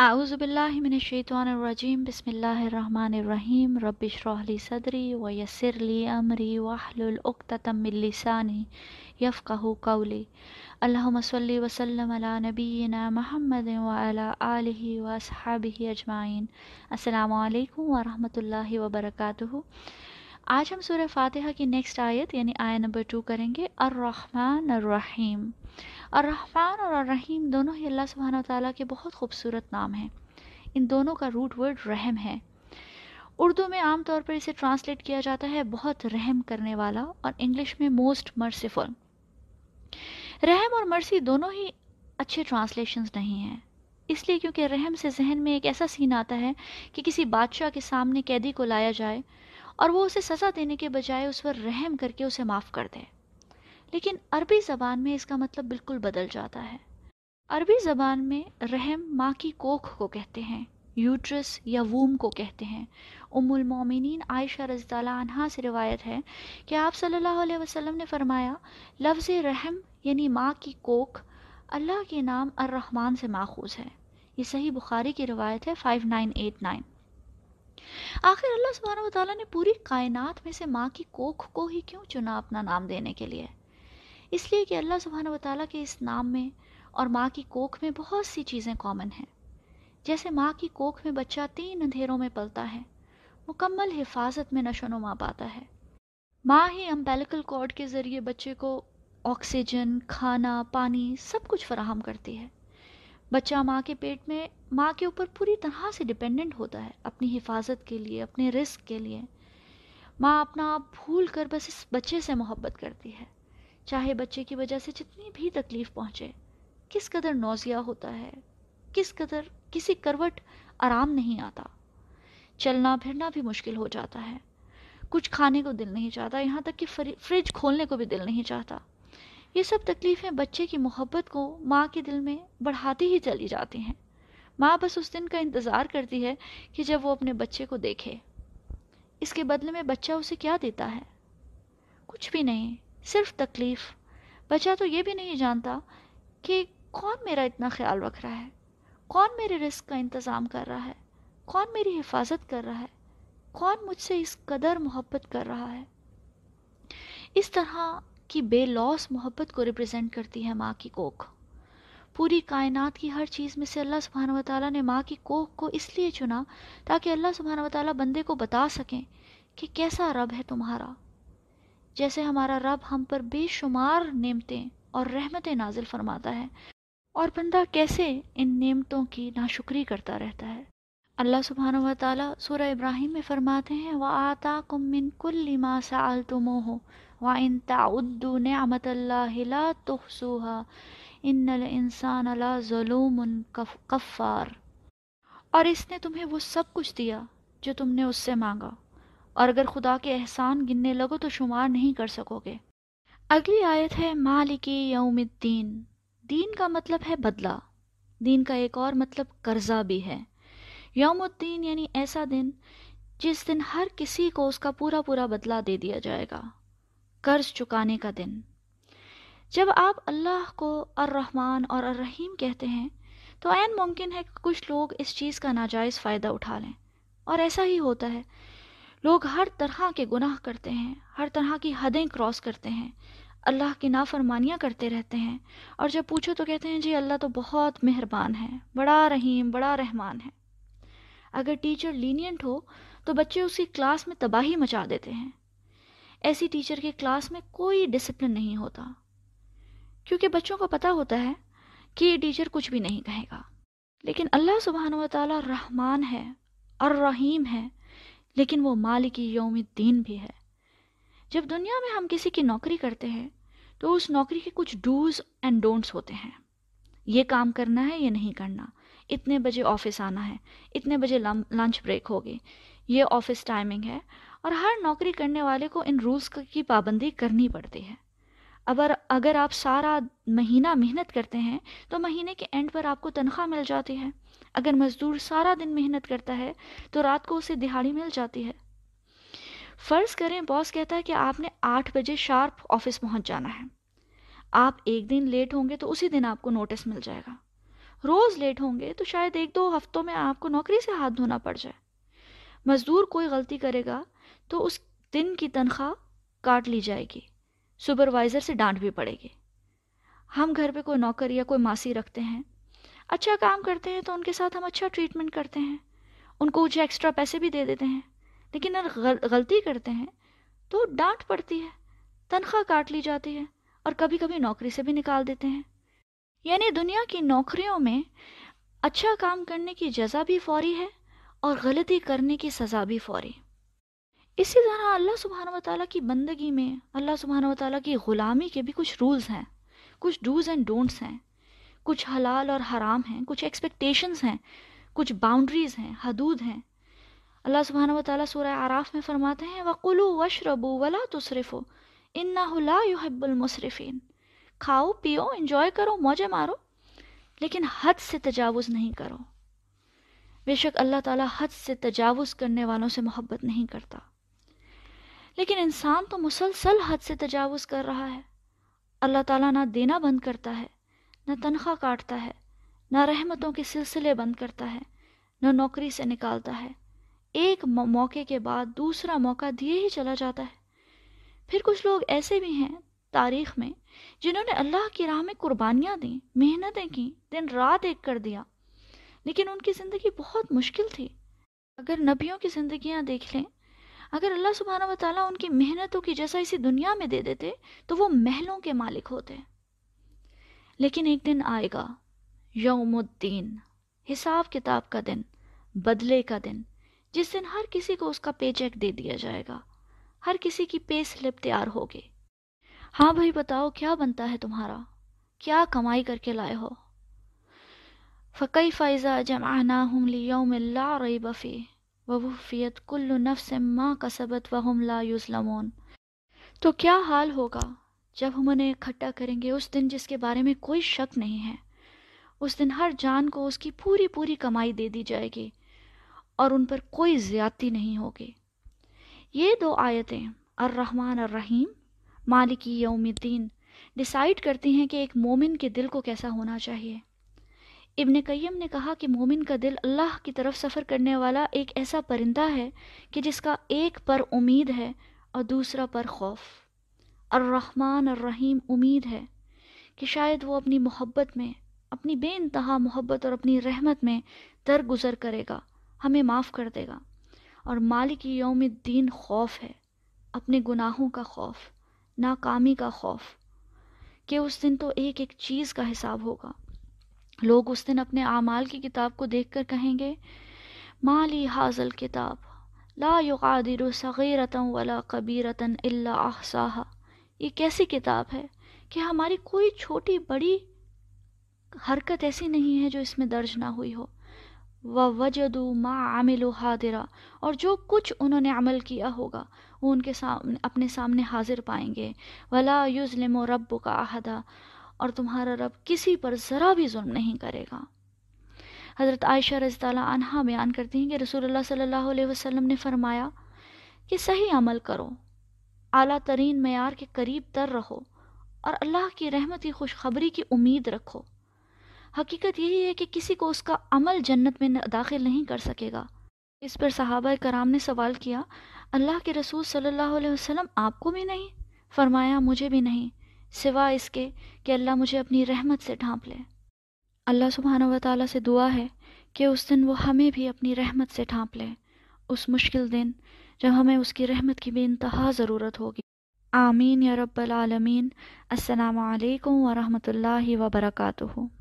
اعوذ باللہ من الشیطان الرجیم، بسم اللہ الرحمن الرحیم، رب اشرح لی صدری ویسر لی امری واحلل عقدۃ من لسانی یفقهوا قولی۔ اللہم صلی وسلم علی نبینا محمد وعلی آلہ واصحابہ اجمعین۔ السلام علیکم ورحمۃ اللہ وبرکاتہ۔ آج ہم سورہ فاتحہ کی نیکسٹ آیت یعنی آیت نمبر ٹو کریں گے، الرحمن الرحیم. الرحمن اور الرحیم دونوں ہی اللہ سبحانہ و تعالیٰ کے بہت خوبصورت نام ہیں۔ ان دونوں کا روٹ ورڈ رحم ہے۔ اردو میں عام طور پر اسے ٹرانسلیٹ کیا جاتا ہے بہت رحم کرنے والا اور انگلش میں موسٹ مرسیفل رحم اور مرسی دونوں ہی اچھے ٹرانسلیشنز نہیں ہیں۔ اس لیے کیونکہ رحم سے ذہن میں ایک ایسا سین آتا ہے کہ کسی بادشاہ کے سامنے قیدی کو لایا جائے اور وہ اسے سزا دینے کے بجائے اس پر رحم کر کے اسے معاف کر دے لیکن عربی زبان میں اس کا مطلب بالکل بدل جاتا ہے۔ عربی زبان میں رحم ماں کی کوکھ کو کہتے ہیں، یوٹرس یا ووم کو کہتے ہیں۔ ام المومنین عائشہ رضی اللہ عنہ سے روایت ہے کہ آپ صلی اللہ علیہ وسلم نے فرمایا، لفظ رحم یعنی ماں کی کوکھ اللہ کے نام الرحمن سے ماخوذ ہے۔ یہ صحیح بخاری کی روایت ہے 5989 آخر اللہ سبحانہ و تعالیٰ نے پوری کائنات میں سے ماں کی کوکھ کو ہی کیوں چنا اپنا نام دینے کے لیے؟ اس لیے کہ اللہ سبحانہ و تعالیٰ کے اس نام میں اور ماں کی کوکھ میں بہت سی چیزیں کامن ہیں۔ جیسے ماں کی کوکھ میں بچہ تین اندھیروں میں پلتا ہے، مکمل حفاظت میں نشو نما پاتا ہے۔ ماں ہی امپیلیکل کارڈ کے ذریعے بچے کو آکسیجن کھانا، پانی سب کچھ فراہم کرتی ہے۔ بچہ ماں کے پیٹ میں ماں کے اوپر پوری طرح سے ڈپینڈنٹ ہوتا ہے، اپنی حفاظت کے لیے، اپنے رزق کے لیے۔ ماں اپنا آپ بھول کر بس اس بچے سے محبت کرتی ہے۔ چاہے بچے کی وجہ سے جتنی بھی تکلیف پہنچے، کس قدر نوزیا ہوتا ہے، کس قدر کسی کروٹ آرام نہیں آتا۔ چلنا پھرنا بھی مشکل ہو جاتا ہے۔ کچھ کھانے کو دل نہیں چاہتا، یہاں تک کہ فریج کھولنے کو بھی دل نہیں چاہتا۔ یہ سب تکلیفیں بچے کی محبت کو ماں کے دل میں بڑھاتی ہی چلی جاتی ہیں۔ ماں بس اس دن کا انتظار کرتی ہے کہ جب وہ اپنے بچے کو دیکھے۔ اس کے بدلے میں بچہ اسے کیا دیتا ہے؟ کچھ بھی نہیں، صرف تکلیف۔ بچہ تو یہ بھی نہیں جانتا کہ کون میرا اتنا خیال رکھ رہا ہے؟ کون میرے رزق کا انتظام کر رہا ہے؟ کون میری حفاظت کر رہا ہے؟ کون مجھ سے اس قدر محبت کر رہا ہے؟ اس طرح کی بے لوس محبت کو ریپرزینٹ کرتی ہے ماں کی کوکھ۔ پوری کائنات کی ہر چیز میں سے اللہ سبحانہ و تعالیٰ نے ماں کی کوکھ کو اس لیے چنا تاکہ اللہ سبحانہ و تعالیٰ بندے کو بتا سکیں کہ کیسا رب ہے تمہارا۔ جیسے ہمارا رب ہم پر بے شمار نعمتیں اور رحمتیں نازل فرماتا ہے اور بندہ کیسے ان نعمتوں کی ناشکری کرتا رہتا ہے۔ اللہ سبحانہ و تعالیٰ سورہ ابراہیم میں فرماتے ہیں وہ آتا کم من کل ما سال تم ہو و ان تعدو نعمت اللہ لا تحسوها ان الانسان اللہ ظلوم کفار اور اس نے تمہیں وہ سب کچھ دیا جو تم نے اس سے مانگا۔ اور اگر خدا کے احسان گننے لگو تو شمار نہیں کر سکو گے۔ اگلی آیت ہے مالکی یوم الدین۔ دین کا مطلب ہے بدلہ۔ دین کا ایک اور مطلب قرضہ بھی ہے۔ یوم الدین یعنی ایسا دن جس دن ہر کسی کو اس کا پورا پورا بدلہ دے دیا جائے گا، قرض چکانے کا دن۔ جب آپ اللہ کو الرحمن اور الرحیم کہتے ہیں، تو عین ممکن ہے کہ کچھ لوگ اس چیز کا ناجائز فائدہ اٹھا لیں۔ اور ایسا ہی ہوتا ہے۔ لوگ ہر طرح کے گناہ کرتے ہیں، ہر طرح کی حدیں کراس کرتے ہیں۔ اللہ کی نافرمانیاں کرتے رہتے ہیں۔ اور جب پوچھو تو کہتے ہیں جی اللہ تو بہت مہربان ہے، بڑا رحیم، بڑا رحمان ہے۔ اگر ٹیچر لینینٹ ہو تو بچے اسی کلاس میں تباہی مچا دیتے ہیں۔ ایسی ٹیچر کے کلاس میں کوئی ڈسپلن نہیں ہوتا۔ کیونکہ بچوں کو پتہ ہوتا ہے کہ یہ ٹیچر کچھ بھی نہیں کہے گا۔ لیکن اللہ سبحانہ و تعالیٰ رحمان ہے اور رحیم ہے، لیکن وہ مالکی یوم الدین بھی ہے۔ جب دنیا میں ہم کسی کی نوکری کرتے ہیں تو اس نوکری کے کچھ ڈوز اینڈ ڈونٹس ہوتے ہیں۔ یہ کام کرنا ہے یا نہیں کرنا۔ اتنے بجے آفس آنا ہے، اتنے بجے لنچ بریک ہوگی۔ یہ آفس ٹائمنگ ہے اور ہر نوکری کرنے والے کو ان رولز کی پابندی کرنی پڑتی ہے۔ اگر اگر آپ سارا مہینہ محنت کرتے ہیں تو مہینے کے اینڈ پر آپ کو تنخواہ مل جاتی ہے۔ اگر مزدور سارا دن محنت کرتا ہے تو رات کو اسے دہاڑی مل جاتی ہے۔ فرض کریں باس کہتا ہے کہ آپ نے آٹھ بجے شارپ آفس پہنچ جانا ہے۔ آپ ایک دن لیٹ ہوں گے تو اسی دن آپ کو نوٹس مل جائے گا۔ روز لیٹ ہوں گے تو شاید ایک دو ہفتوں میں آپ کو نوکری سے ہاتھ دھونا پڑ جائے۔ مزدور کوئی غلطی کرے گا تو اس دن کی تنخواہ کاٹ لی جائے گی۔ سپروائزر سے ڈانٹ بھی پڑے گی۔ ہم گھر پہ کوئی نوکر یا کوئی ماسی رکھتے ہیں۔ اچھا کام کرتے ہیں تو ان کے ساتھ ہم اچھا ٹریٹمنٹ کرتے ہیں۔ ان کو کچھ ایکسٹرا پیسے بھی دے دیتے ہیں۔ لیکن اگر غلطی کرتے ہیں تو ڈانٹ پڑتی ہے۔ تنخواہ کاٹ لی جاتی ہے اور کبھی کبھی نوکری سے بھی نکال دیتے ہیں۔ یعنی دنیا کی نوکریوں میں اچھا کام کرنے کی جزا بھی فوری ہے اور غلطی کرنے کی سزا بھی فوری۔ اسی طرح اللہ سبحانہ و تعالیٰ کی بندگی میں، اللہ سبحانہ و تعالیٰ کی غلامی کے بھی کچھ رولز ہیں۔ کچھ ڈوز اینڈ ڈونٹس ہیں۔ کچھ حلال اور حرام ہیں۔ کچھ ایکسپیکٹیشنز ہیں۔ کچھ باؤنڈریز ہیں۔ حدود ہیں۔ اللہ سبحانہ و تعالیٰ سورہ عراف میں فرماتے ہیں، وَقُلُوا وَاشْرَبُوا وَلَا تُصْرِفُوا إِنَّهُ لَا يُحِبُّ الْمُصْرِفِينَ کھاؤ، پیو انجوائے کرو، موجے مارو، لیکن حد سے تجاوز نہیں کرو۔ بے شک اللہ تعالیٰ حد سے تجاوز کرنے والوں سے محبت نہیں کرتا۔ لیکن انسان تو مسلسل حد سے تجاوز کر رہا ہے۔ اللہ تعالیٰ نہ دینا بند کرتا ہے، نہ تنخواہ کاٹتا ہے، نہ رحمتوں کے سلسلے بند کرتا ہے، نہ نوکری سے نکالتا ہے۔ ایک موقع کے بعد دوسرا موقع دیے ہی چلا جاتا ہے۔ پھر کچھ لوگ ایسے بھی ہیں تاریخ میں، جنہوں نے اللہ کی راہ میں قربانیاں دیں، محنتیں کی دن رات ایک کر دیا۔ لیکن ان کی زندگی بہت مشکل تھی۔ اگر نبیوں کی زندگیاں دیکھ لیں، اگر اللہ سبحانہ و تعالیٰ ان کی محنتوں کی جیسا اسی دنیا میں دے دیتے، تو وہ محلوں کے مالک ہوتے۔ لیکن ایک دن آئے گا، یوم الدین، حساب کتاب کا دن، بدلے کا دن۔ جس دن ہر کسی کو اس کا پے چیک دے دیا جائے گا۔ ہر کسی کی پے سلپ تیار ہوگی۔ ہاں بھائی بتاؤ، کیا بنتا ہے تمہارا؟ کیا کمائی کر کے لائے ہو؟ فقی فائزہ جمعنا ہم لیوم لا ریب فی ووفیت کل نفس ما کسبت وہم لا یظلمون تو کیا حال ہوگا جب ہم انہیں اکٹھا کریں گے؟ اس دن جس کے بارے میں کوئی شک نہیں ہے۔ اس دن ہر جان کو اس کی پوری پوری کمائی دے دی جائے گی اور ان پر کوئی زیادتی نہیں ہوگی۔ یہ دو آیتیں، الرحمن الرحیم مالکی یوم الدین ڈیسائیڈ کرتی ہیں کہ ایک مومن کے دل کو کیسا ہونا چاہیے۔ ابن قیم نے کہا کہ مومن کا دل اللہ کی طرف سفر کرنے والا ایک ایسا پرندہ ہے کہ جس کا ایک پر امید ہے اور دوسرا پر خوف۔ الرحمن الرحیم امید ہے کہ شاید وہ اپنی محبت میں، اپنی بے انتہا محبت اور اپنی رحمت میں درگزر کرے گا، ہمیں معاف کر دے گا۔ اور مالک یوم الدین خوف ہے، اپنے گناہوں کا خوف۔ ناکامی کا خوف، کہ اس دن تو ایک ایک چیز کا حساب ہوگا۔ لوگ اس دن اپنے اعمال کی کتاب کو دیکھ کر کہیں گے مالی حاضل کتاب لا یغادر صغیرتا ولا قبیرتا الا احصاها یہ کیسی کتاب ہے کہ ہماری کوئی چھوٹی بڑی حرکت ایسی نہیں ہے جو اس میں درج نہ ہوئی ہو۔ وَوَجَدُوا مَا عَمِلُوا حَادِرًا اور جو کچھ انہوں نے عمل کیا ہوگا وہ ان کے سامنے، اپنے سامنے حاضر پائیں گے۔ ولا یظلم رب کا عہدہ اور تمہارا رب کسی پر ذرا بھی ظلم نہیں کرے گا۔ حضرت عائشہ رضی اللہ عنہ بیان کرتی ہیں کہ رسول اللہ صلی اللہ علیہ وسلم نے فرمایا کہ صحیح عمل کرو، اعلیٰ ترین معیار کے قریب تر رہو اور اللہ کی رحمت، کی خوشخبری، کی امید رکھو۔ حقیقت یہی ہے کہ کسی کو اس کا عمل جنت میں داخل نہیں کر سکے گا۔ اس پر صحابہ کرام نے سوال کیا، اللہ کے رسول صلی اللہ علیہ وسلم آپ کو بھی نہیں؟ فرمایا، مجھے بھی نہیں، سوا اس کے کہ اللہ مجھے اپنی رحمت سے ڈھانپ لے۔ اللہ سبحانہ و تعالیٰ سے دعا ہے کہ اس دن وہ ہمیں بھی اپنی رحمت سے ڈھانپ لے۔ اس مشکل دن جب ہمیں اس کی رحمت کی بے انتہا ضرورت ہوگی۔ آمین یا رب العالمین۔ السلام علیکم ورحمۃ اللہ وبرکاتہ۔